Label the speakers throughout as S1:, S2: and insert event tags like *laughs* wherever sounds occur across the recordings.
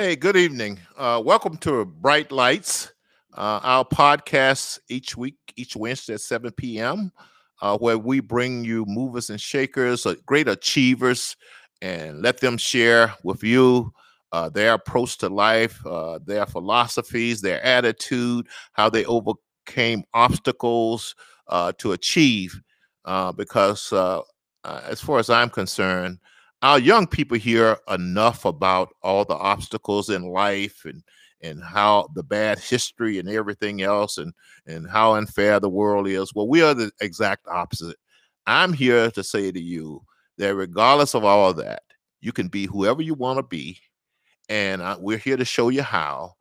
S1: Hey, good evening. Uh, welcome to Bright Lights, uh, our podcast each week, each Wednesday at 7 p.m., uh, where we bring you movers and shakers, uh, great achievers, and let them share with you uh, their approach to life, uh, their philosophies, their attitude, how they overcame obstacles to achieve. because, as far as I'm concerned, our young people hear enough about all the obstacles in life and and how the bad history and everything else and and how unfair the world is. Well we are the exact opposite. I'm here to say to you that regardless of all of that you can be whoever you want to be and uh, we're here to show you how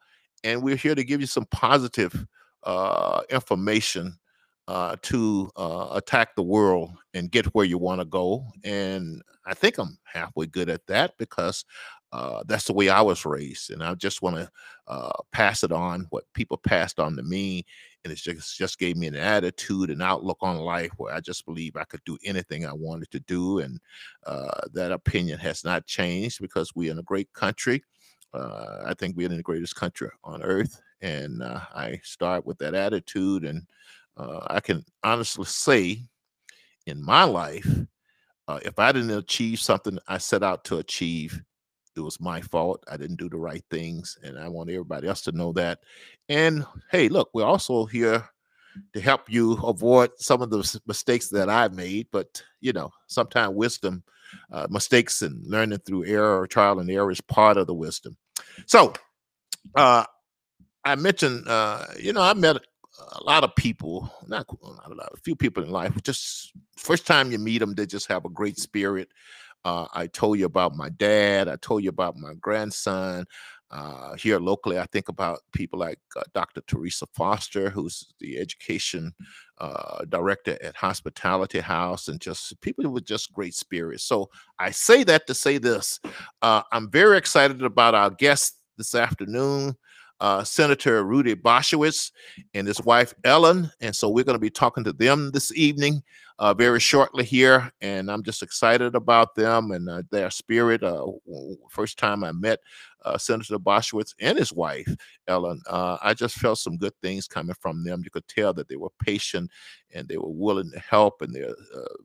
S1: and we're here to give you some positive uh, information uh, to uh, attack the world and get where you want to go. And I think I'm halfway good at that because uh, that's the way I was raised. And I just want to uh, pass it on what people passed on to me. And it just, just gave me an attitude and outlook on life where I just believe I could do anything I wanted to do. And uh, that opinion has not changed because we're in a great country. Uh, I think we're in the greatest country on earth. And I start with that attitude and uh, I can honestly say in my life, uh, if I didn't achieve something I set out to achieve, it was my fault. I didn't do the right things. And I want everybody else to know that. And hey, look, we're also here to help you avoid some of the mistakes that I've made. But, you know, sometimes wisdom, uh, mistakes and learning through error or trial and error is part of the wisdom. So, uh, I mentioned, uh, you know, I met a lot of people, not, not a lot, a few people in life, just first time you meet them, they just have a great spirit. Uh, I told you about my dad. I told you about my grandson. Uh, here locally, I think about people like uh, Dr. Teresa Foster, who's the education uh, director at Hospitality House, and just people with just great spirits. So I say that to say this: uh, I'm very excited about our guest this afternoon uh, Senator Rudy Boschwitz and his wife Ellen. And so we're going to be talking to them this evening uh, very shortly here. And I'm just excited about them and uh, their spirit. Uh, first time I met uh, Senator Boschwitz and his wife Ellen, uh, I just felt some good things coming from them. You could tell that they were patient and they were willing to help and they're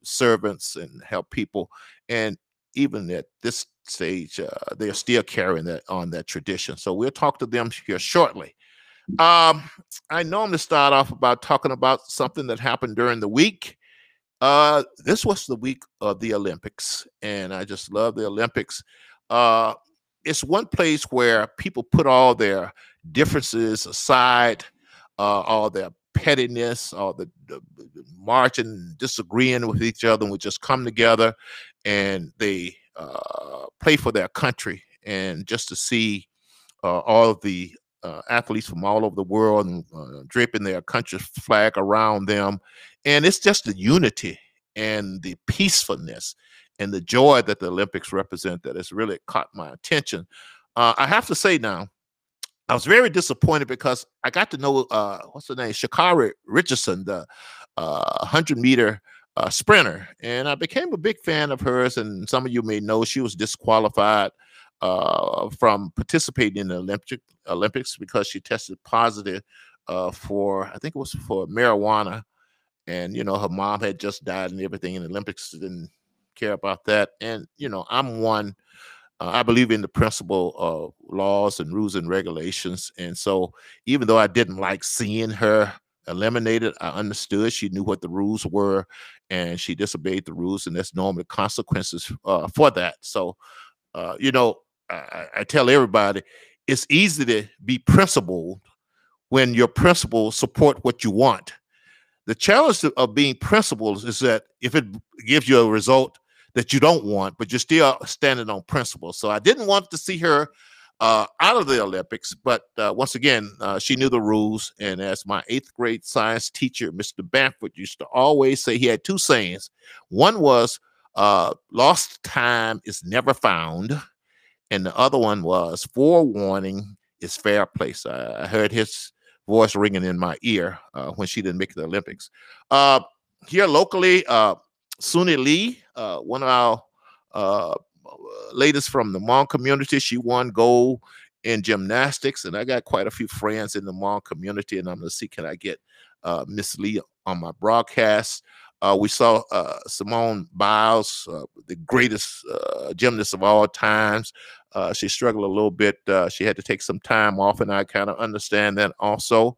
S1: servants and help people. And even at this stage, uh, they are still carrying that on that tradition. So we'll talk to them here shortly. Um, I normally start off about talking about something that happened during the week. Uh, this was the week of the Olympics, and I just love the Olympics. Uh, it's one place where people put all their differences aside, uh, all their pettiness, all the, the, the marching, disagreeing with each other, and we just come together and they uh, play for their country. And just to see uh, all of the uh, athletes from all over the world and uh, draping their country's flag around them, and it's just the unity and the peacefulness and the joy that the Olympics represent that has really caught my attention. Uh, I have to say now, I was very disappointed because I got to know uh, what's her name, Sha'Carri Richardson, the uh, 100 meter uh, sprinter, and I became a big fan of hers. And some of you may know she was disqualified uh, from participating in the Olympic Olympics because she tested positive uh, for I think it was for marijuana, and you know her mom had just died and everything, and the Olympics didn't care about that. And you know I'm one. Uh, I believe in the principle of laws and rules and regulations, and so even though I didn't like seeing her eliminated. I understood she knew what the rules were, and she disobeyed the rules, and there's normal consequences uh, for that. So, uh, you know, I, I, tell everybody it's easy to be principled when your principles support what you want. The challenge of being principled is that if it gives you a result that you don't want, but you're still standing on principle. So I didn't want to see her uh, out of the Olympics. But uh, once again, uh, she knew the rules. And as my eighth grade science teacher, Mr. Bamford, used to always say, he had two sayings. One was, uh, lost time is never found. And the other one was, forewarning is fair play. I heard his voice ringing in my ear uh, when she didn't make the Olympics. Uh, here locally, Suni Lee, one of our latest from the Hmong community. She won gold in gymnastics, and I got quite a few friends in the Hmong community, and I'm to see can I get uh, Miss Lee on my broadcast. Uh, we saw uh, Simone Biles, uh, the greatest uh, gymnast of all times. Uh, she struggled a little bit. She had to take some time off, and I kind of understand that also.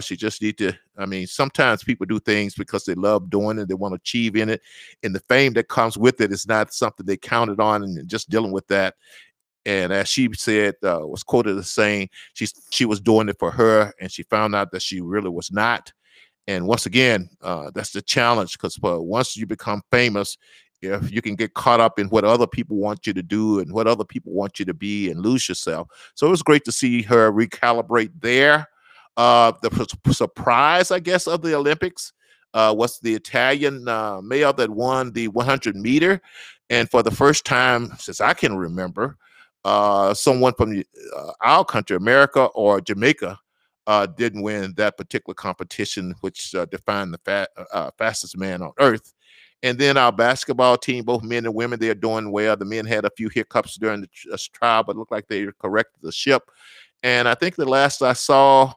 S1: She just need to. I mean, sometimes people do things because they love doing it, they want to achieve in it, and the fame that comes with it is not something they counted on, and just dealing with that. And as she said, uh, was quoted as saying, she she was doing it for her, and she found out that she really was not and once again, uh, that's the challenge because uh, once you become famous, if you can get caught up in what other people want you to do and what other people want you to be and lose yourself. So it was great to see her recalibrate there. Uh, the surprise, I guess, of the Olympics uh, was the Italian uh, male that won the 100 meter. And for the first time since I can remember, uh, someone from uh, our country, America or Jamaica, uh, didn't win that particular competition, which uh, defined the uh, fastest man on earth. And then our basketball team, both men and women, they're doing well. The men had a few hiccups during the uh, trial, but looked like they corrected the ship. And I think the last I saw,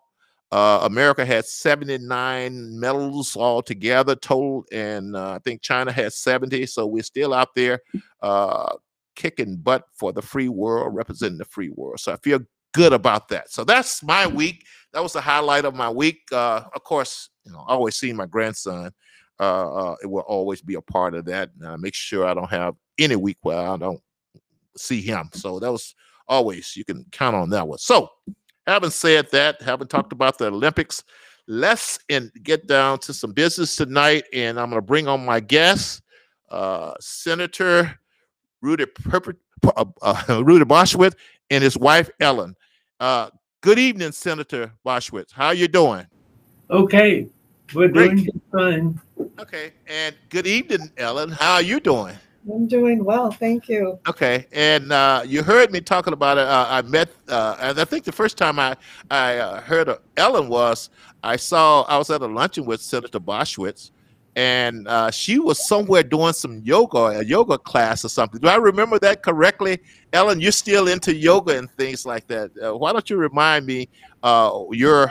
S1: uh, America had 79 medals altogether total, and uh, I think China had 70. So we're still out there uh, kicking butt for the free world, representing the free world. So I feel good about that. So that's my week that was the highlight of my week. Uh, of course, you know, always seeing my grandson. Uh, uh, it will always be a part of that. And I make sure I don't have any week where I don't see him. So that was always you can count on that one. So, having said that, having talked about the Olympics, let's and get down to some business tonight. And I'm going to bring on my guest, uh, Senator Rudy Perp- uh, uh, *laughs* Rudy Boschwitz and his wife Ellen. Uh, Good evening, Senator Boschwitz. How you doing?
S2: Okay, we're Great. doing fine.
S1: Okay, and good evening, Ellen. How are you doing?
S3: I'm doing well, thank you.
S1: Okay, and uh, you heard me talking about it. Uh, I met, uh, and I think the first time I I uh, heard of Ellen was I saw I was at a luncheon with Senator Boschwitz, and uh, she was somewhere doing some yoga, a yoga class or something. Do I remember that correctly, Ellen? You're still into yoga and things like that. Uh, why don't you remind me uh, your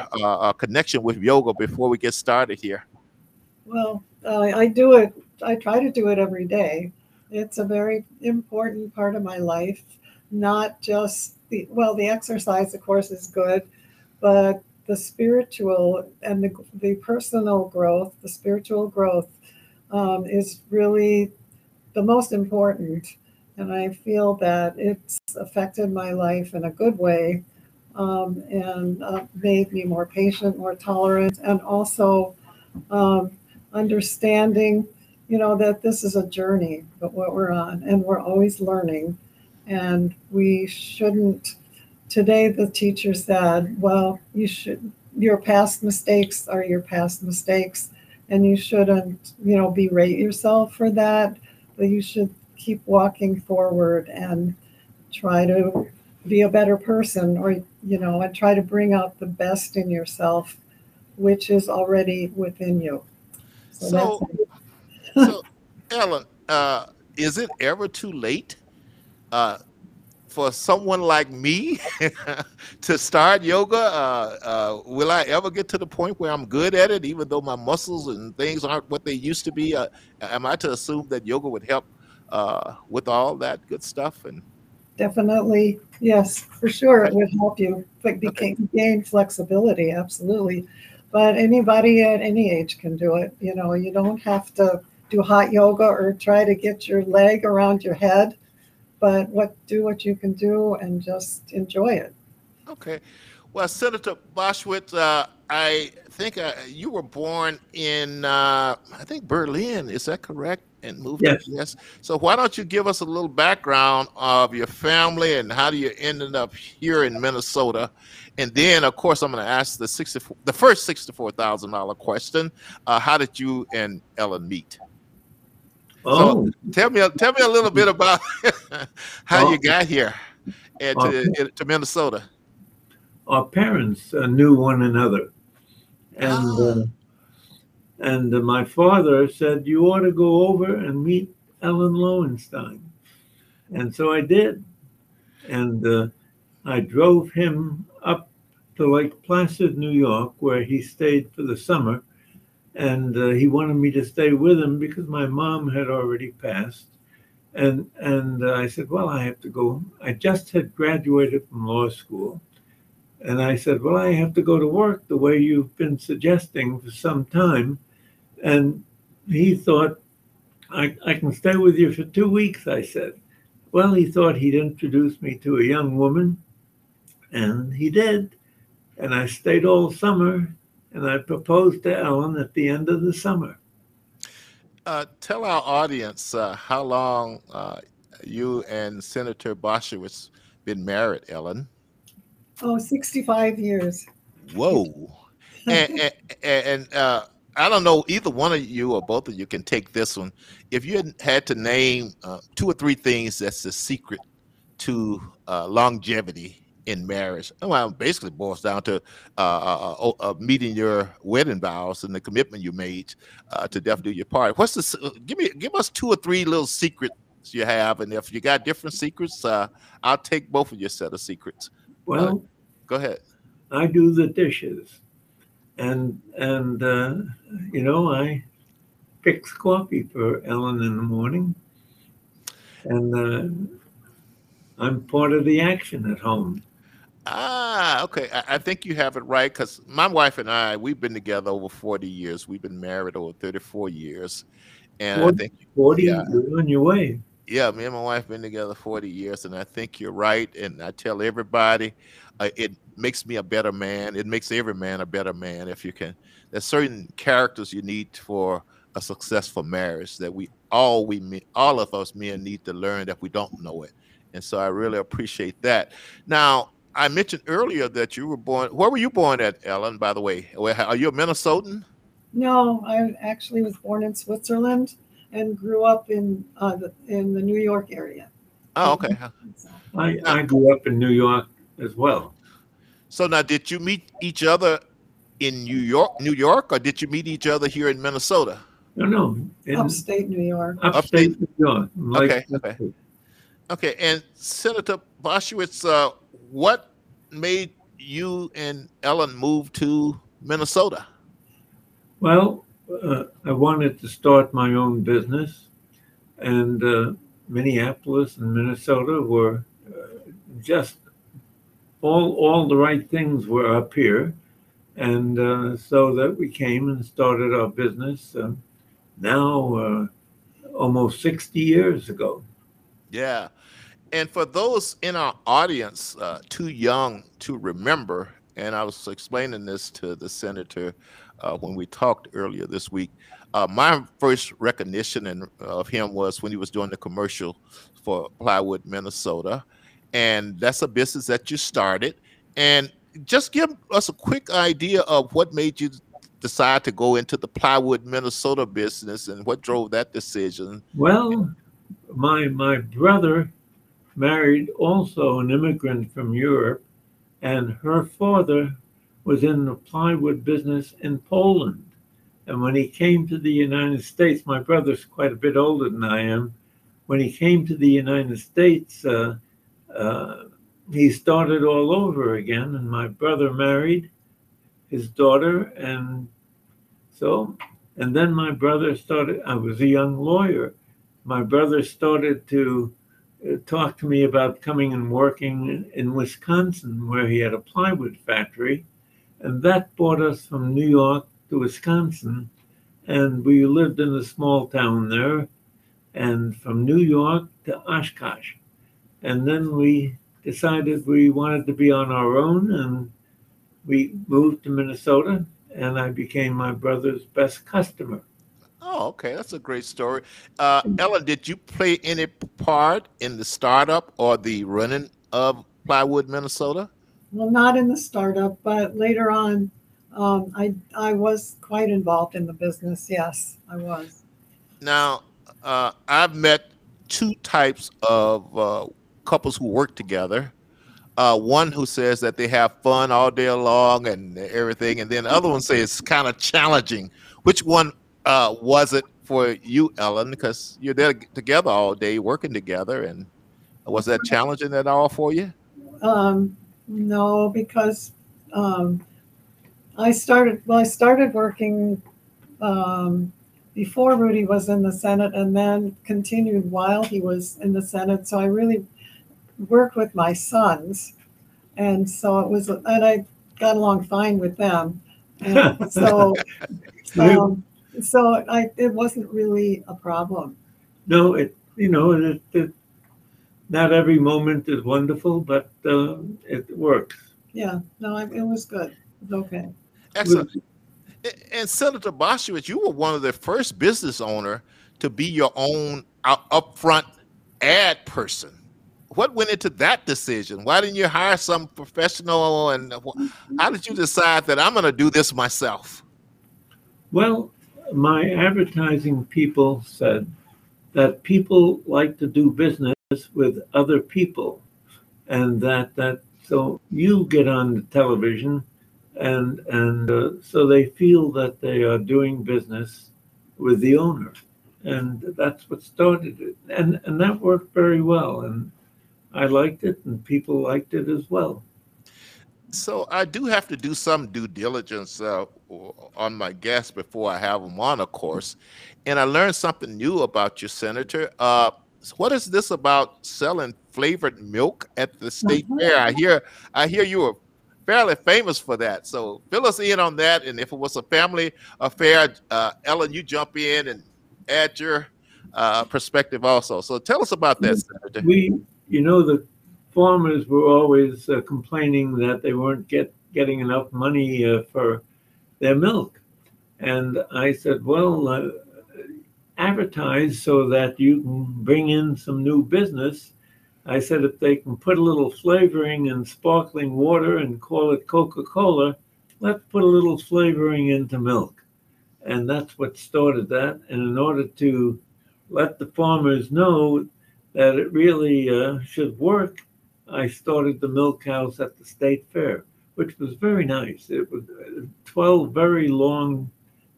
S1: connection with yoga before we get started here?
S3: Well, I do it. I try to do it every day. It's a very important part of my life. Not just the well, the exercise, of course, is good, but the spiritual and the, the personal growth, the spiritual growth um, is really the most important. And I feel that it's affected my life in a good way um, and uh, made me more patient, more tolerant, and also um, understanding, you know, that this is a journey, but what we're on, and we're always learning. And we shouldn't today the teacher said, well, you should, your past mistakes are your past mistakes, and you shouldn't, you know, berate yourself for that, but you should keep walking forward and try to be a better person or, you know, and try to bring out the best in yourself, which is already within you.
S1: So, so, so *laughs* Ellen, uh, is it ever too late uh, for someone like me *laughs* to start yoga? Uh, uh, will I ever get to the point where I'm good at it, even though my muscles and things aren't what they used to be? Uh, am I to assume that yoga would help uh, with all that good stuff? And
S3: definitely, yes, for sure, it would help you okay. gain flexibility. Absolutely, but anybody at any age can do it. You know, you don't have to do hot yoga or try to get your leg around your head but what do what you can do and just enjoy it.
S1: Okay. Well, Senator Boschwitz, uh, I think uh, you were born in, uh, I think Berlin. Is that correct? And moved.
S2: Yes.
S1: yes. So why don't you give us a little background of your family and how do you ended up here in Minnesota? And then, of course, I'm going to ask the 64, the first sixty-four thousand dollar question: uh, How did you and Ellen meet? Oh. So tell me, tell me a little bit about *laughs* how oh. you got here and to, to Minnesota.
S2: Our parents uh, knew one another, and ah. uh, and uh, my father said you ought to go over and meet Ellen Lowenstein, and so I did, and uh, I drove him up to Lake Placid, New York, where he stayed for the summer. And uh, he wanted me to stay with him because my mom had already passed. And and uh, I said, well, I have to go. I just had graduated from law school, and I said, well, I have to go to work the way you've been suggesting for some time. And he thought, I, I can stay with you for two weeks. I said, well, he thought he'd introduce me to a young woman, and he did. And I stayed all summer, and I proposed to Ellen at the end of the summer.
S1: Uh, tell our audience uh, how long uh, you and Senator Boschwitz been married, Ellen.
S3: Oh, 65 years.
S1: Whoa. and, and, and uh, I don't know, either one of you or both of you can take this one. If you had to name uh, two or three things that's the secret to uh, longevity in marriage, well, basically boils down to uh, uh, uh meeting your wedding vows and the commitment you made uh, to definitely do your part. What's the? Give me, give us two or three little secrets you have, and if you got different secrets, I'll take both of your set of secrets.
S2: Well,
S1: go ahead.
S2: I do the dishes and and uh, you know I fix coffee for Ellen in the morning, and uh, I'm part of the action at home.
S1: Ah, okay. I, I think you have it right because my wife and I we've been together over forty years. We've been married over thirty-four years, and
S2: 40,
S1: I think
S2: forty. Yeah, you're on your way.
S1: Yeah, me and my wife been together forty years, and I think you're right. And I tell everybody, uh, it makes me a better man. It makes every man a better man if you can. There's certain characters you need for a successful marriage that we all we all of us men need to learn that we don't know it. And so I really appreciate that. Now, I mentioned earlier that you were born. Where were you born at, Ellen? By the way, are you a Minnesotan?
S3: No, I actually was born in Switzerland and grew up in uh, the, in the New York area.
S1: Oh, okay.
S2: I, I grew up in New York as well.
S1: So now, did you meet each other in New York, New York, or did you meet each other here in Minnesota?
S2: No, no,
S3: in upstate New York.
S2: Upstate, upstate New York.
S1: Like okay, okay, okay. And Senator Boschwitz, uh, what made you and Ellen move to Minnesota?
S2: Well, uh, I wanted to start my own business, and uh, Minneapolis and Minnesota were uh, just all all the right things were up here, and uh, so that we came and started our business uh, now uh, almost sixty years ago.
S1: Yeah, and for those in our audience uh, too young to remember, and I was explaining this to the senator uh, when we talked earlier this week. Uh, my first recognition in, of him was when he was doing the commercial for Plywood, Minnesota and that's a business that you started. And just give us a quick idea of what made you decide to go into the plywood Minnesota business and what drove that decision.
S2: Well, my my brother married also an immigrant from Europe, and her father was in the plywood business in Poland. And when he came to the United States, my brother's quite a bit older than I am. When he came to the United States, uh, uh, he started all over again. And my brother married his daughter. And so, and then my brother started, I was a young lawyer. My brother started to uh, talk to me about coming and working in Wisconsin, where he had a plywood factory. And that brought us from New York to Wisconsin. And we lived in a small town there. And from New York to Oshkosh. And then we decided we wanted to be on our own and we moved to Minnesota and I became my brother's best customer.
S1: Oh, okay. That's a great story. Uh, Ellen, did you play any part in the startup or the running of Plywood, Minnesota?
S3: Well, not in the startup, but later on, um, I I was quite involved in the business. Yes, I was.
S1: Now, uh, I've met two types of uh, couples who work together. Uh, one who says that they have fun all day long and everything, and then the other one says it's kind of challenging. Which one uh, was it for you, Ellen? Because you're there together all day, working together, and was that challenging at all for you?
S3: Um, no, because um, I started. Well, I started working um, before Rudy was in the Senate, and then continued while he was in the Senate. So I really worked with my sons, and so it was. And I got along fine with them, and *laughs* so. Um, so I, it wasn't really a problem.
S2: No, it you know it, it not every moment is wonderful, but uh, it works.
S3: Yeah, no, I, it was good. It was okay.
S1: Excellent. And Senator Boschwitz, you were one of the first business owner to be your own upfront ad person. What went into that decision? Why didn't you hire some professional? And how did you decide that I'm going to do this myself?
S2: Well, my advertising people said that people like to do business with other people and that that so you get on the television and and uh, so they feel that they are doing business with the owner. And that's what started it. And and that worked very well and i liked it and people liked it as well
S1: so I do have to do some due diligence uh, on my guests before I have them on, of course. And I learned something new about you, Senator. Uh, what is this about selling flavored milk at the state mm-hmm. fair? I hear, I hear you are fairly famous for that. So fill us in on that. And if it was a family affair, uh, Ellen, you jump in and add your uh, perspective also. So tell us about that, Senator.
S2: We, you know, the farmers were always uh, complaining that they weren't get, getting enough money uh, for their milk. And I said, well, uh, advertise so that you can bring in some new business. I said, if they can put a little flavoring in sparkling water and call it Coca Cola, let's put a little flavoring into milk. And that's what started that. And in order to let the farmers know that it really uh, should work, I started the milk house at the state fair, which was very nice. It was 12 very long,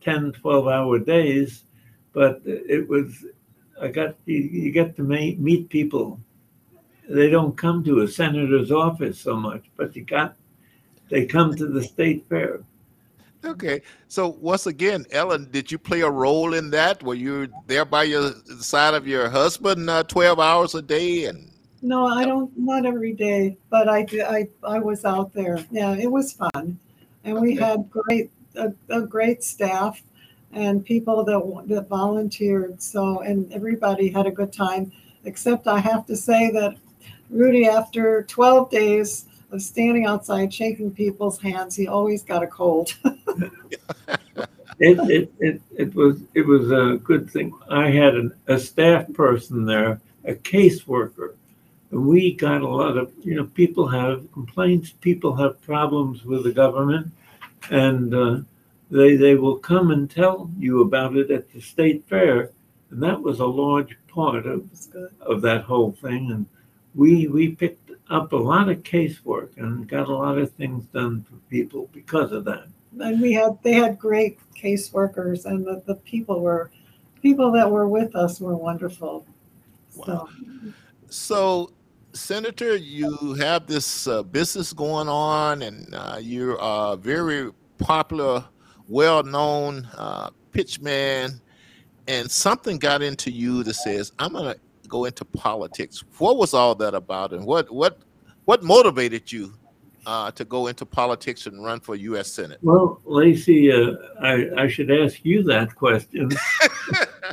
S2: 10, 12 hour days, but it was, I got, you, you get to meet, meet people. They don't come to a senator's office so much, but you got, they come to the state fair.
S1: Okay. So once again, Ellen, did you play a role in that? Were you there by your side of your husband uh, 12 hours a day and
S3: no, I don't. Not every day, but I did. I I was out there. Yeah, it was fun, and we had great a, a great staff and people that that volunteered. So and everybody had a good time. Except I have to say that Rudy, after 12 days of standing outside shaking people's hands, he always got a cold. *laughs*
S2: it, it, it, it was it was a good thing. I had an, a staff person there, a caseworker we got a lot of, you know, people have complaints, people have problems with the government, and uh, they they will come and tell you about it at the state fair, and that was a large part of of that whole thing. And we we picked up a lot of casework and got a lot of things done for people because of that.
S3: And we had they had great caseworkers, and the, the people were people that were with us were wonderful.
S1: Wow. So, so Senator, you have this uh, business going on, and uh, you're a very popular, well-known uh, pitchman, and something got into you that says, "I'm going to go into politics." What was all that about, and what what what motivated you uh, to go into politics and run for U.S. Senate?
S2: Well, Lacey, uh, I, I should ask you that question. *laughs*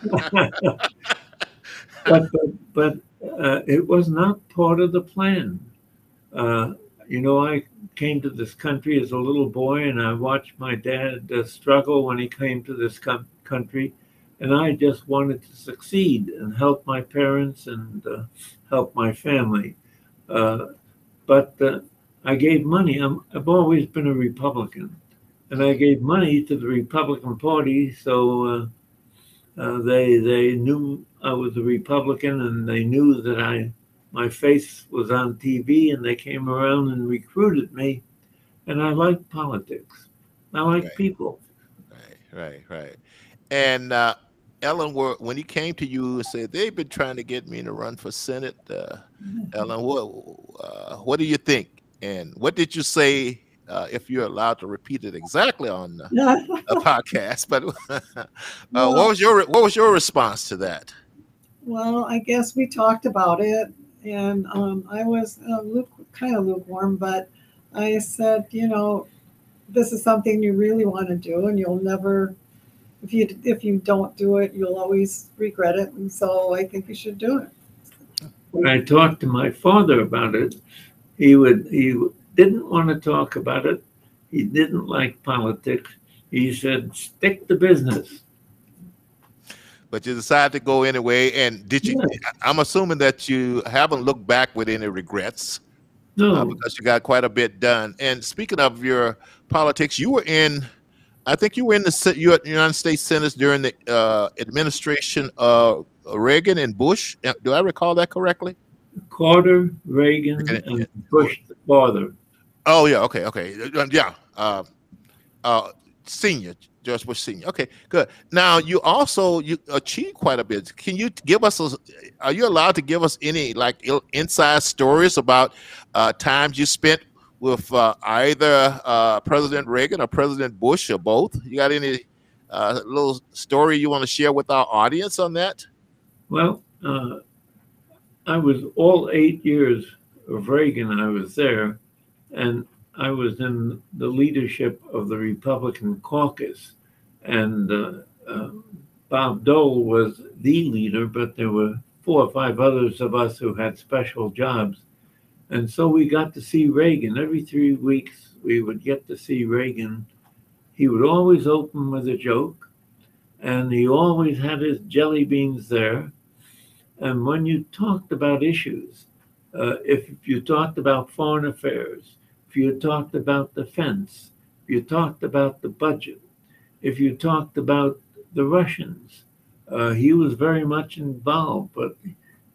S2: *laughs* but, but, but uh, it was not part of the plan. Uh, you know, I came to this country as a little boy and I watched my dad uh, struggle when he came to this com- country. And I just wanted to succeed and help my parents and uh, help my family. Uh, but uh, I gave money. i have always been a Republican. And I gave money to the Republican Party so they, they knew I was a Republican, and they knew that I my face was on TV, and they came around and recruited me. And I like politics. I like
S1: right.
S2: people.
S1: Right, right, right. And uh, Ellen, when he came to you and said they've been trying to get me to run for Senate, uh, *laughs* Ellen, what uh, what do you think? And what did you say? Uh, if you're allowed to repeat it exactly on a *laughs* podcast, but *laughs* uh, what was your what was your response to that?
S3: Well, I guess we talked about it, and um, I was uh, luke, kind of lukewarm, but I said, you know, this is something you really want to do, and you'll never if you if you don't do it, you'll always regret it. And so I think you should do it.
S2: When I talked to my father about it, he would he didn't want to talk about it. He didn't like politics. He said, "Stick to business."
S1: But you decided to go anyway. And did you? Yeah. I'm assuming that you haven't looked back with any regrets.
S2: No, uh,
S1: because you got quite a bit done. And speaking of your politics, you were in I think you were in the United States Senate during the uh, administration of Reagan and Bush. Uh, do I recall that correctly?
S2: Carter, Reagan, and Bush the father.
S1: Oh yeah, okay, okay, uh, yeah. Uh, uh, senior, George Bush senior. Okay, good. Now you also you achieved quite a bit. Can you give us? A, are you allowed to give us any like inside stories about uh, times you spent with uh, either uh, President Reagan or President Bush or both? You got any uh, little story you want to share with our audience on that?
S2: Well, uh, I was all eight years of Reagan. I was there, and I was in the leadership of the Republican caucus, and uh, uh, Bob Dole was the leader, but there were four or five others of us who had special jobs and so we got to see Reagan every three weeks. We would get to see Reagan. He would always open with a joke, and he always had his jelly beans there. And when you talked about issues, uh, if you talked about foreign affairs, if you talked about defense, if you talked about the budget, if you talked about the Russians, uh, he was very much involved. But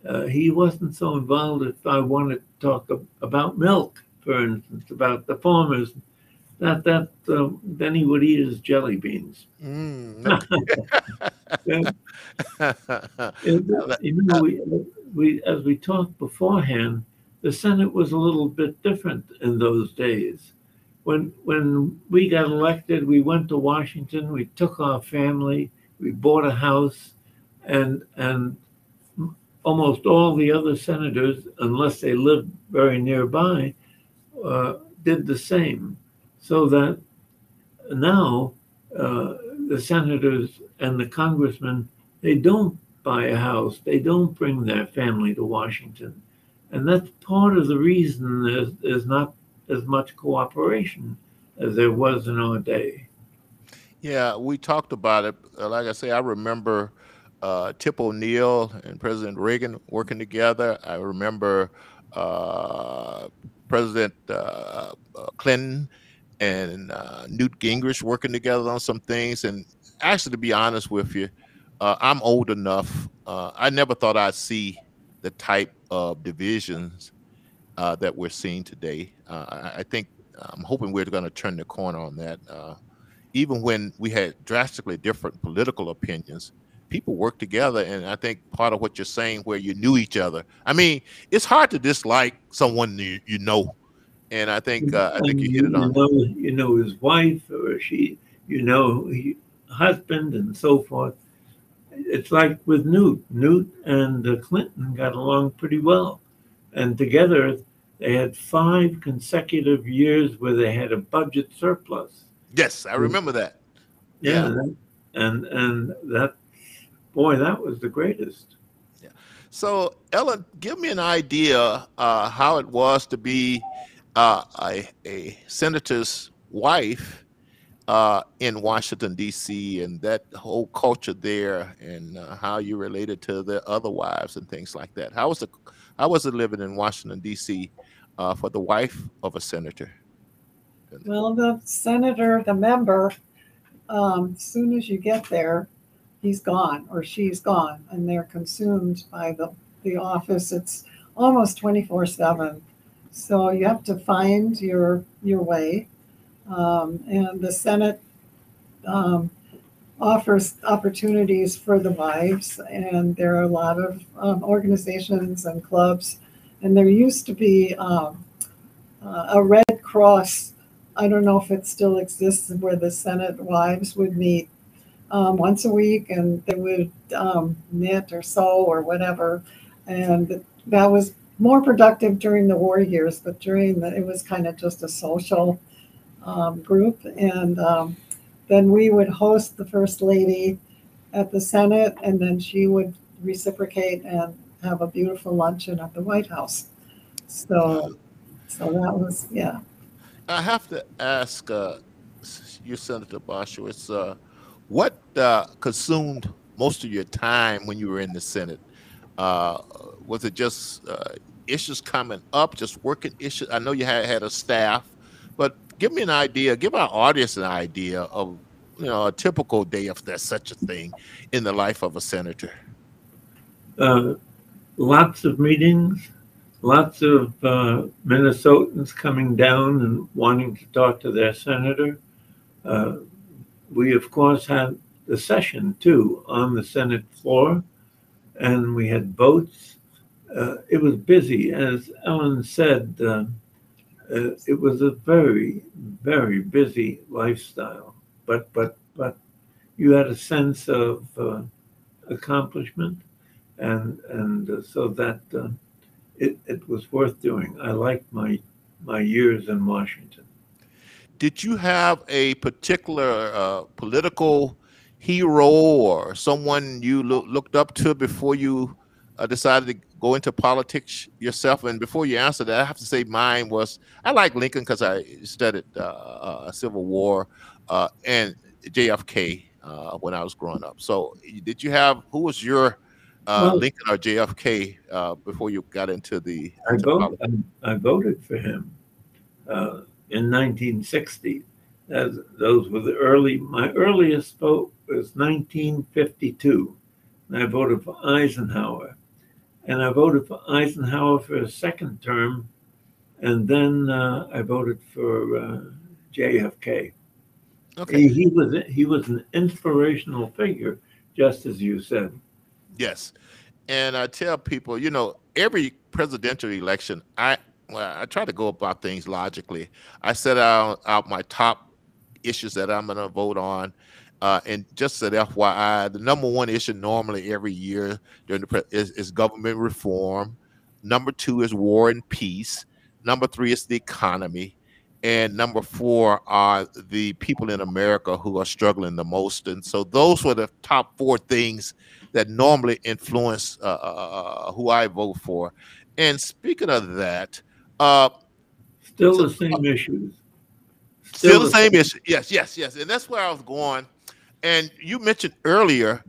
S2: uh, he wasn't so involved if I wanted to talk about milk, for instance, about the farmers. That that uh, then he would eat his jelly beans. Mm. *laughs* *laughs* you know, we, we as we talked beforehand, the Senate was a little bit different in those days. When when we got elected, we went to Washington. We took our family. We bought a house, and and almost all the other senators, unless they lived very nearby, uh, did the same. So that now uh, the senators and the congressmen, they don't buy a house, they don't bring their family to Washington. And that's part of the reason there's, there's not as much cooperation as there was in our day.
S1: Yeah, we talked about it. Like I say, I remember uh, Tip O'Neill and President Reagan working together. I remember uh, President uh, uh Clinton and uh, Newt Gingrich working together on some things. And actually, to be honest with you, uh, I'm old enough. I never thought I'd see the type of divisions that we're seeing today. I, I, think I'm hoping we're going to turn the corner on that. even when we had drastically different political opinions, people work together and i think part of what you're saying where you knew each other i mean it's hard to dislike someone you, you know and i think uh, i think you hit it on
S2: you know, you know his wife or she you know he, husband and so forth it's like with newt newt and uh, clinton got along pretty well and together they had five consecutive years where they had a budget surplus
S1: yes i remember that
S2: yeah, yeah. and and that boy, that was the greatest.
S1: Yeah. So, Ellen, give me an idea uh, how it was to be uh, a, a senator's wife uh, in Washington D.C. and that whole culture there, and uh, how you related to the other wives and things like that. How was it? How was it living in Washington D.C. Uh, for the wife of a senator?
S3: Well, the senator, the member, um, soon as you get there, he's gone or she's gone and they're consumed by the, the office. It's almost 24 7. So you have to find your your way. Um, and the Senate um, offers opportunities for the wives, and there are a lot of um, organizations and clubs. And there used to be um, uh, a Red Cross. I don't know if it still exists, where the Senate wives would meet um, once a week, and they would um, knit or sew or whatever. And that was more productive during the war years, but during the, it was kind of just a social um, group. And um, then we would host the first lady at the Senate, and then she would reciprocate and have a beautiful luncheon at the White House. So, so that was yeah.
S1: I have to ask uh, you, Senator Boschwitz, uh, what uh, consumed most of your time when you were in the Senate? Uh, was it just uh, issues coming up, just working issues? I know you had had a staff, but give me an idea, give our audience an idea of you know a typical day, if there's such a thing, in the life of a senator.
S2: Uh, lots of meetings, lots of uh, Minnesotans coming down and wanting to talk to their senator. Uh, we, of course, had the session too on the Senate floor, and we had votes. Uh, it was busy, as Ellen said. Uh, it was a very, very busy lifestyle, but but but you had a sense of uh, accomplishment, and and uh, so that uh, it it was worth doing. I liked my my years in Washington.
S1: Did you have a particular uh, political hero or someone you lo- looked up to before you uh, decided to go into politics yourself? And before you answer that, I have to say mine was I like Lincoln because I studied uh, uh, Civil War uh, and JFK uh, when I was growing up. So, did you have who was your uh, well, Lincoln or JFK before you got into the?
S2: I, voted, I, I voted for him in 1960. As those were the early. My earliest vote was 1952. And I voted for Eisenhower and I voted for Eisenhower for a second term, and then uh, I voted for uh, JFK. Okay. He, he, was he was an inspirational figure, just as you said.
S1: Yes, and I tell people, you know, every presidential election, I well, I try to go about things logically. I set out, out my top issues that I'm going to vote on, uh, and just an FYI, the number one issue normally every year during the pre- is, is government reform. Number two is war and peace. Number three is the economy. And number four are the people in America who are struggling the most. And so those were the top four things that normally influence uh, uh, uh who I vote for. And speaking of that, uh,
S2: still so, the same issues.
S1: Still, still the, same, same issue. Yes, yes, yes. And that's where I was going and you mentioned earlier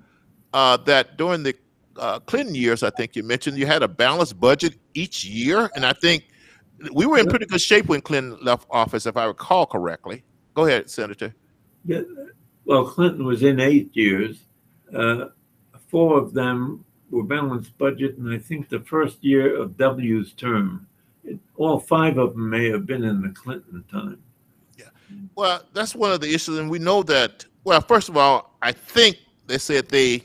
S1: uh, that during the uh, Clinton years, I think you mentioned you had a balanced budget each year, and I think we were in pretty good shape when Clinton left office, if I recall correctly. Go ahead, Senator.
S2: Yeah, well, Clinton was in eight years. Uh, four of them were balanced budget, and I think the first year of W's term, it, all five of them may have been in the Clinton time.
S1: Yeah, well, that's one of the issues, and we know that well, first of all, I think they said they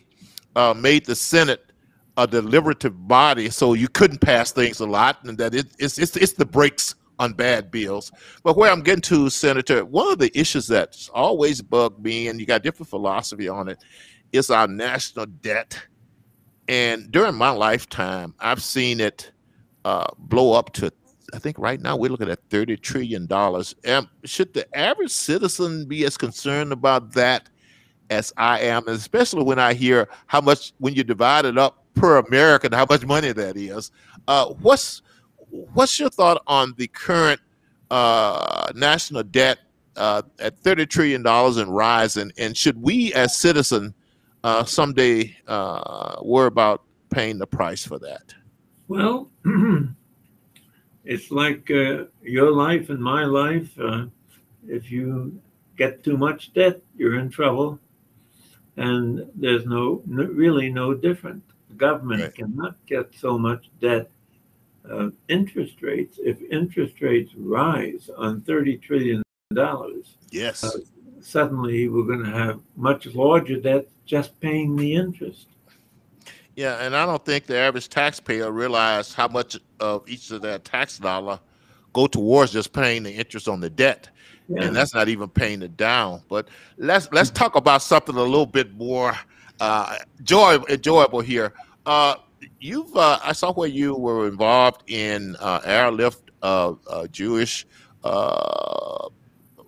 S1: uh, made the Senate a deliberative body, so you couldn't pass things a lot, and that it, it's, it's it's the brakes on bad bills. But where I'm getting to, Senator, one of the issues that's always bugged me, and you got different philosophy on it, is our national debt. And during my lifetime, I've seen it uh, blow up to I think right now we're looking at thirty trillion dollars. Should the average citizen be as concerned about that as I am, especially when I hear how much when you divide it up per American, how much money that is? Uh, what's what's your thought on the current uh, national debt uh, at thirty trillion dollars and rising? And should we, as citizens, uh, someday uh, worry about paying the price for that?
S2: Well. *clears throat* it's like uh, your life and my life. Uh, if you get too much debt, you're in trouble, and there's no, no really no different. The government right. cannot get so much debt. Uh, interest rates, if interest rates rise on thirty trillion dollars,
S1: yes, uh,
S2: suddenly we're going to have much larger debt just paying the interest.
S1: Yeah, and I don't think the average taxpayer realized how much of each of their tax dollar go towards just paying the interest on the debt. Yeah. And that's not even paying it down. But let's let's talk about something a little bit more uh, joy, enjoyable here. Uh, you've uh, I saw where you were involved in uh, airlift of uh, Jewish uh,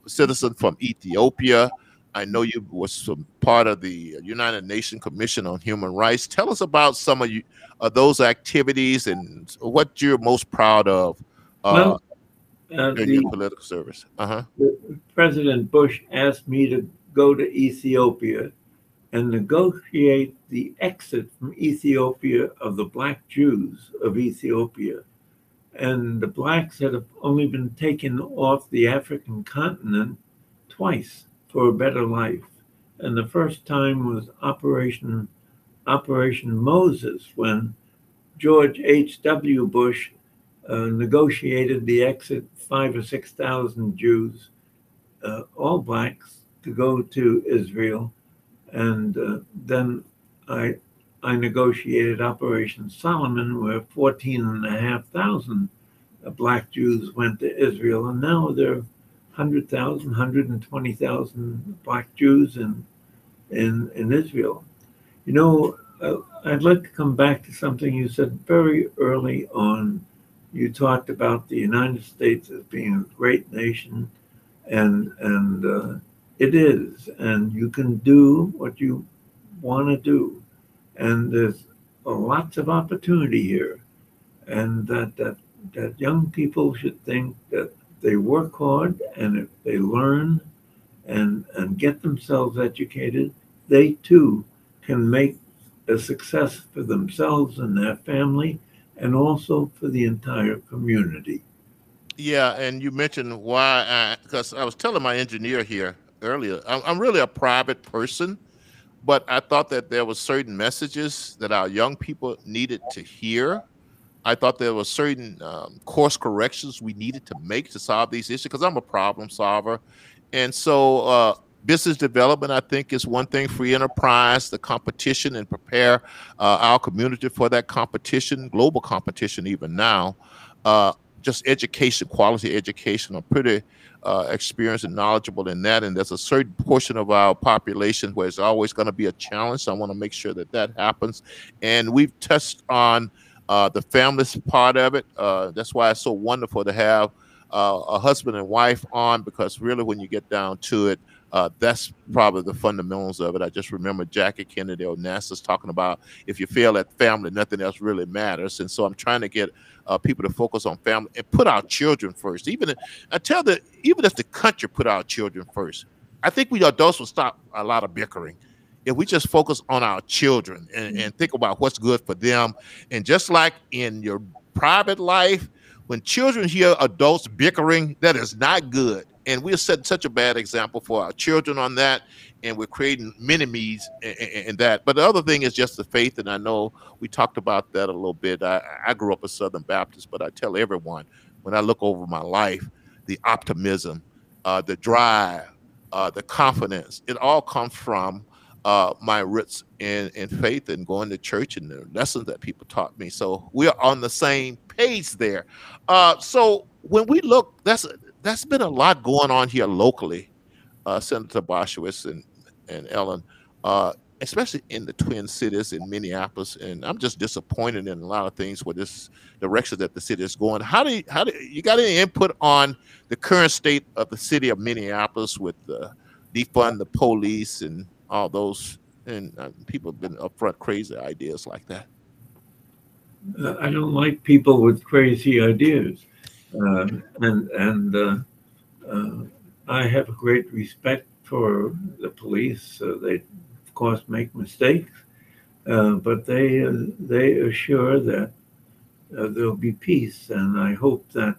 S1: citizen from Ethiopia. I know you was some part of the United Nations Commission on Human Rights. Tell us about some of you of those activities and what you're most proud of uh, well, uh, in the, your political service. Uh-huh.
S2: President Bush asked me to go to Ethiopia and negotiate the exit from Ethiopia of the black Jews of Ethiopia. And the blacks had only been taken off the African continent twice for a better life. And the first time was Operation Operation Moses when George H.W. Bush uh, negotiated the exit five or six thousand Jews, uh, all blacks, to go to Israel, and uh, then I I negotiated Operation Solomon, where fourteen and a half thousand uh, black Jews went to Israel, and now there 100,000, 120,000 black Jews in, in, in Israel. You know, uh, I'd like to come back to something you said very early on. You talked about the United States as being a great nation, and and uh, it is, and you can do what you want to do, and there's lots of opportunity here, and that that that young people should think that they work hard and if they learn and, and get themselves educated, they too can make a success for themselves and their family and also for the entire community.
S1: Yeah, and you mentioned why, I, because I, was telling my engineer here earlier, I'm, I'm really a private person, but I thought that there were certain messages that our young people needed to hear I thought there were certain um, course corrections we needed to make to solve these issues because I'm a problem solver. And so, uh, business development, I think, is one thing. Free enterprise, the competition, and prepare uh, our community for that competition, global competition, even now. Uh, just education, quality education. I'm pretty uh, experienced and knowledgeable in that. And there's a certain portion of our population where it's always going to be a challenge. So I want to make sure that that happens. And we've touched on uh, the family part of it. Uh, that's why it's so wonderful to have uh, a husband and wife on because really, when you get down to it, uh, that's probably the fundamentals of it. I just remember Jackie Kennedy Onassis talking about if you fail at family, nothing else really matters. And so I'm trying to get uh, people to focus on family and put our children first. Even if, I tell that even if the country put our children first, I think we adults will stop a lot of bickering if we just focus on our children and, mm. and, think about what's good for them, and just like in your private life, when children hear adults bickering, that is not good. And we're setting such a bad example for our children on that, and we're creating enemies in, in that. But the other thing is just the faith, and I know we talked about that a little bit. I, I grew up a Southern Baptist, but I tell everyone when I look over my life, the optimism, uh, the drive, uh, the confidence, it all comes from uh, my roots in, in faith and going to church and the lessons that people taught me. So we're on the same page there. Uh, so when we look, that's that's been a lot going on here locally, uh, Senator Boschwitz and and Ellen, uh, especially in the Twin Cities in Minneapolis. And I'm just disappointed in a lot of things with this direction that the city is going. How do you, how do you got any input on the current state of the city of Minneapolis with the defund the police and all those, and uh, people have been upfront crazy ideas like that.
S2: Uh, I don't like people with crazy ideas, uh, and and uh, uh, I have a great respect for the police. they, of course, make mistakes, uh, but they they assure that there'll be peace, and I hope that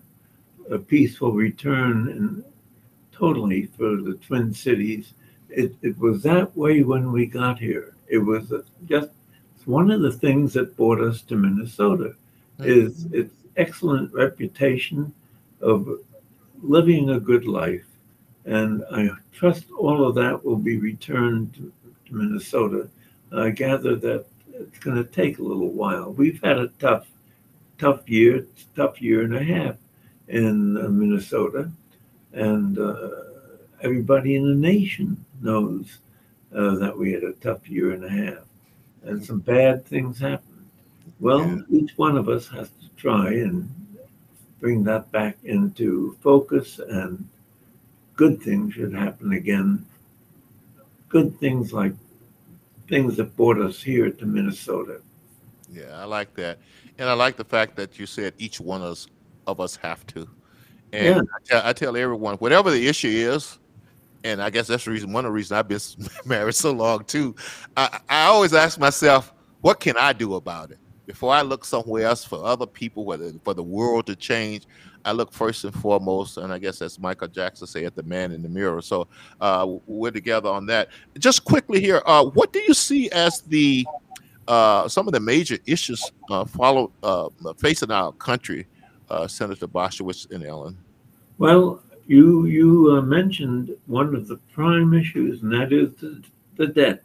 S2: a peace will return in, totally for the Twin Cities it, it was that way when we got here. It was just one of the things that brought us to Minnesota is its excellent reputation of living a good life And I trust all of that will be returned to, to Minnesota. I gather that it's going to take a little while. We've had a tough, tough year, tough year and a half in uh, Minnesota, and uh, everybody in the nation knows uh, that we had a tough year and a half, and some bad things happened. Well, yeah. each one of us has to try and bring that back into focus, and good things should happen again. Good things like things that brought us here to Minnesota.
S1: Yeah, I like that. And I like the fact that you said each one of us, of us have to. And yeah. I, tell, I tell everyone, whatever the issue is, and I guess that's the reason, one of the reasons I've been *laughs* married so long too. I, I always ask myself, what can I do about it? Before I look somewhere else for other people, whether for the world to change, I look first and foremost, and I guess that's Michael Jackson say, at the man in the mirror. So uh, we're together on that. Just quickly here, uh, what do you see as the uh, some of the major issues uh, follow uh, facing our country, uh, Senator Boschwitz and Ellen?
S2: Well, you you mentioned one of the prime issues, and that is the, the debt.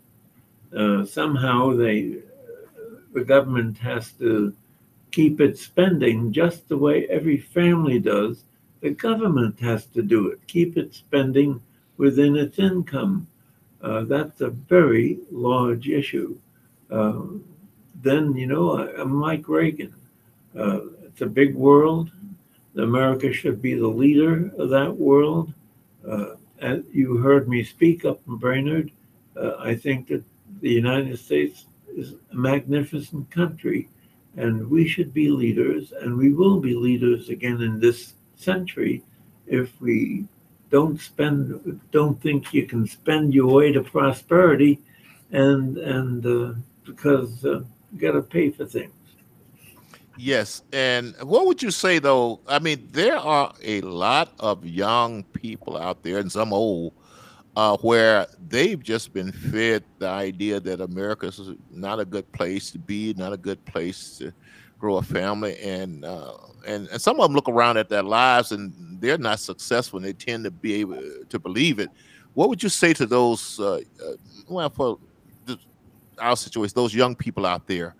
S2: somehow they the government has to keep its spending just the way every family does. The government has to do it, keep its spending within its income. Uh, that's a very large issue. Uh, then, you know, I, am like Reagan. Uh, it's a big world. America should be the leader of that world. Uh, and you heard me speak up in Brainerd. Uh, I think that the United States is a magnificent country and we should be leaders, and we will be leaders again in this century if we don't spend, don't think you can spend your way to prosperity, and and uh, because uh, you got to pay for things.
S1: Yes, and what would you say though? I mean, there are a lot of young people out there, and some old, uh, where they've just been fed the idea that America is not a good place to be, not a good place to grow a family, and uh, and and some of them look around at their lives and they're not successful, and they tend to be able to believe it. What would you say to those? Uh, uh well, for our situation, those young people out there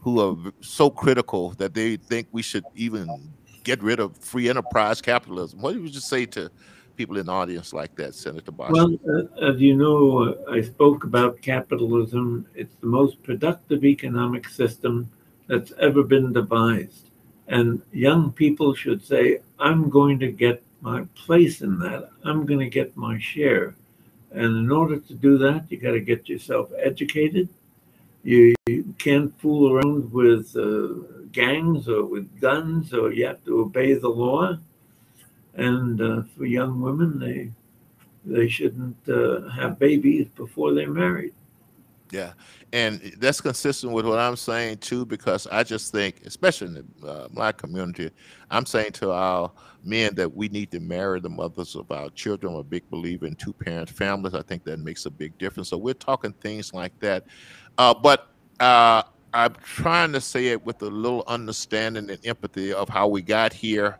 S1: who are so critical that they think we should even get rid of free enterprise capitalism. What would you just say to people in the audience like that, Senator Bosch?
S2: Well, uh, as you know, uh, I spoke about capitalism. It's the most productive economic system that's ever been devised. And young people should say, I'm going to get my place in that. I'm going to get my share. And in order to do that, you got to get yourself educated. You can't fool around with uh, gangs or with guns, or you have to obey the law and uh, for young women, they they shouldn't uh, have babies before they're married.
S1: Yeah, and that's consistent with what I'm saying too, because I just think, especially in the uh, black community, I'm saying to our men that we need to marry the mothers of our children. I'm a big believer in two parent families. I think that makes a big difference. So we're talking things like that, uh, but uh, I'm trying to say it with a little understanding and empathy of how we got here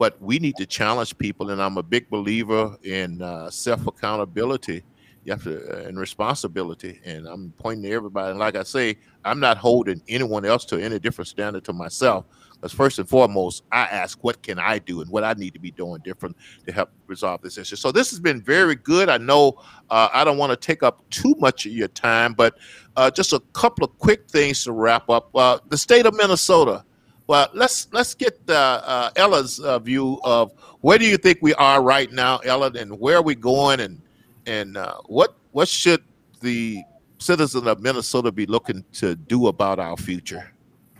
S1: but we need to challenge people. And I'm a big believer in uh, self accountability. You have to uh, and responsibility. And I'm pointing to everybody. And like I say, I'm not holding anyone else to any different standard to myself. Because first and foremost, I ask, what can I do and what I need to be doing different to help resolve this issue. So this has been very good. I know uh, I don't want to take up too much of your time, but uh, just a couple of quick things to wrap up. Uh, the state of Minnesota well, let's let's get uh, Ella's uh, view of where do you think we are right now, Ella, and where are we going, and and uh, what what should the citizens of Minnesota be looking to do about our future?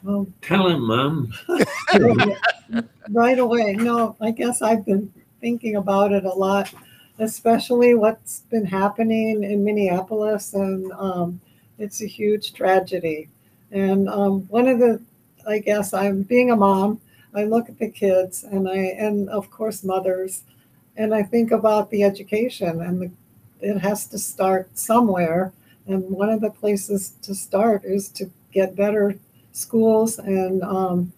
S2: Well, tell him, Mom. *laughs*
S3: right away. No, I guess I've been thinking about it a lot, especially what's been happening in Minneapolis, and um, it's a huge tragedy. And um, one of the I guess I'm being a mom. I look at the kids and I and of course mothers, and I think about the education and the, it has to start somewhere. And one of the places to start is to get better schools and um,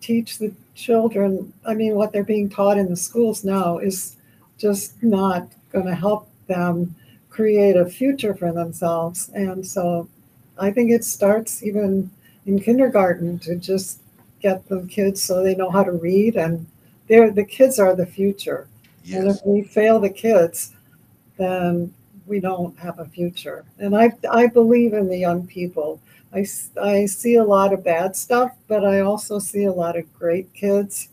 S3: teach the children. I mean, what they're being taught in the schools now is just not going to help them create a future for themselves. And so I think it starts even in kindergarten to just get the kids so they know how to read and they're the kids are the future. And
S1: Yes.
S3: if we fail the kids, then we don't have a future. And I, I believe in the young people. I, s- I see a lot of bad stuff, but I also see a lot of great kids.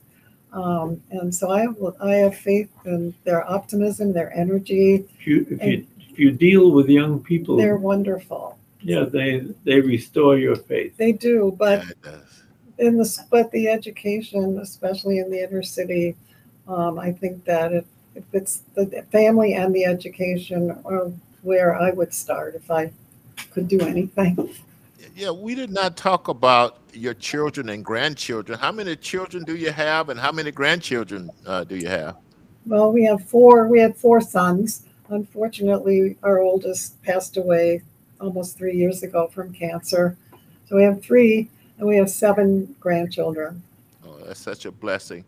S3: Um, and so I, have- I have faith in their optimism, their energy.
S2: If you if you if you deal with young people,
S3: They're wonderful.
S2: yeah, they they restore your faith.
S3: They do, but
S1: Yeah,
S3: in the but the education, especially in the inner city, um, I think that if, if it's the family and the education are where I would start if I could do anything. *laughs*
S1: Yeah, we did not talk about your children and grandchildren. How many children do you have, and how many grandchildren uh, do you have?
S3: Well, we have four. We had four sons. Unfortunately, our oldest passed away almost three years ago from cancer. So we have three, and we have seven grandchildren.
S1: Oh, that's such a blessing.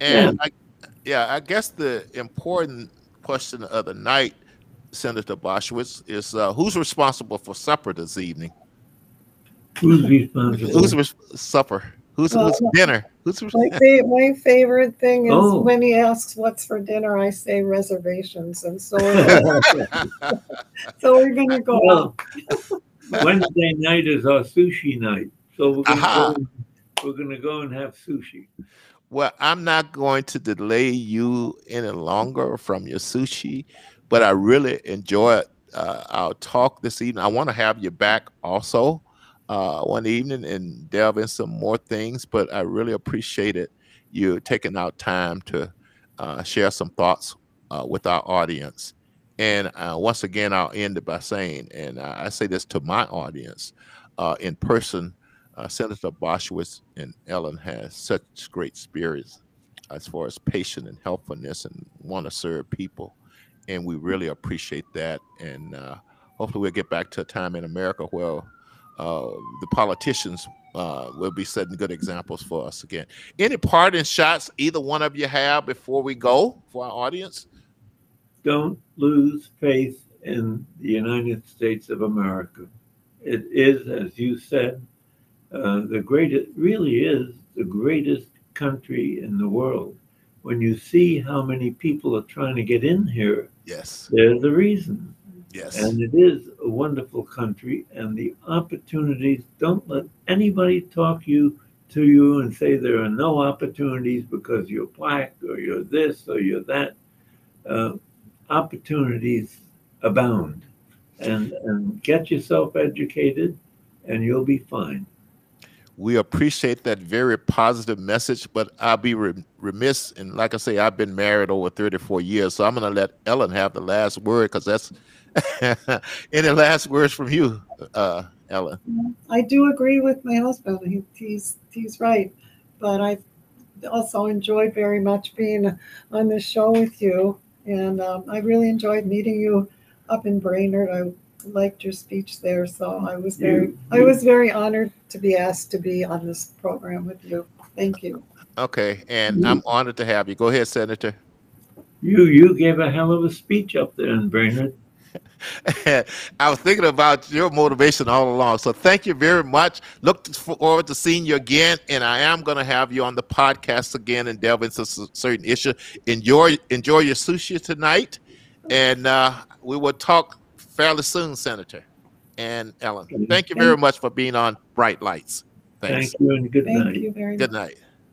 S1: And I, yeah, I guess the important question of the night, Senator Boschwitz, is uh, who's responsible for supper this evening?
S2: Who's responsible?
S1: Who's res- supper? Who's, who's
S3: Well,
S1: dinner? Who's res-
S3: My, fa- my favorite thing is
S2: Oh.
S3: when he asks what's for dinner, I say reservations, and so *laughs* so we're gonna go.
S2: well, *laughs* Wednesday night is our sushi night, so we're gonna
S1: Aha.
S2: go, we're gonna go and have sushi.
S1: Well, I'm not going to delay you any longer from your sushi, but I really enjoyed uh, our talk this evening. I want to have you back also uh, one evening and delve in some more things, but I really appreciated you taking out time to uh, share some thoughts uh, with our audience. And uh, once again, I'll end it by saying, and I say this to my audience uh, in person uh, Senator Boschwitz and Ellen has such great spirits as far as patient and helpfulness and want to serve people. And we really appreciate that. And hopefully we'll get back to a time in America where uh, the politicians uh, will be setting good examples for us again. Any parting shots either one of you have before we go for our audience?
S2: Don't lose faith in the United States of America. It is, as you said, uh, the greatest, really is the greatest country in the world. When you see how many people are trying to get in here,
S1: Yes.
S2: they're the reason.
S1: Yes.
S2: And it is a wonderful country, and the opportunities don't let anybody talk you to you and say there are no opportunities because you're black or you're this or you're that. Uh, opportunities abound, and and get yourself educated, and you'll be fine.
S1: we appreciate that very positive message, but I'll be re- remiss. And like I say, I've been married over 34 years, so I'm going to let Ellen have the last word because that's *laughs* any last words from you, uh, Ellen.
S3: I do agree with my husband. He, he's he's right, but I also enjoyed very much being on this show with you, and um, I really enjoyed meeting you up in Brainerd. I liked your speech there, so I was very
S2: You-
S3: I was very honored to be asked to be on this program with you. Thank you.
S1: Okay, and I'm honored to have you. Go ahead, Senator.
S2: You you gave a hell of a speech up there in Brainerd. *laughs*
S1: I was thinking about your motivation all along. So thank you very much. Look forward to seeing you again. And I am going to have you on the podcast again and delve into s- certain issue. Enjoy enjoy your sushi tonight. And uh, we will talk fairly soon, Senator and Ellen. Thank you very much for being on Bright Lights. Thanks.
S2: Thank you and good
S3: Thank
S2: night.
S3: you very much.
S1: Good night.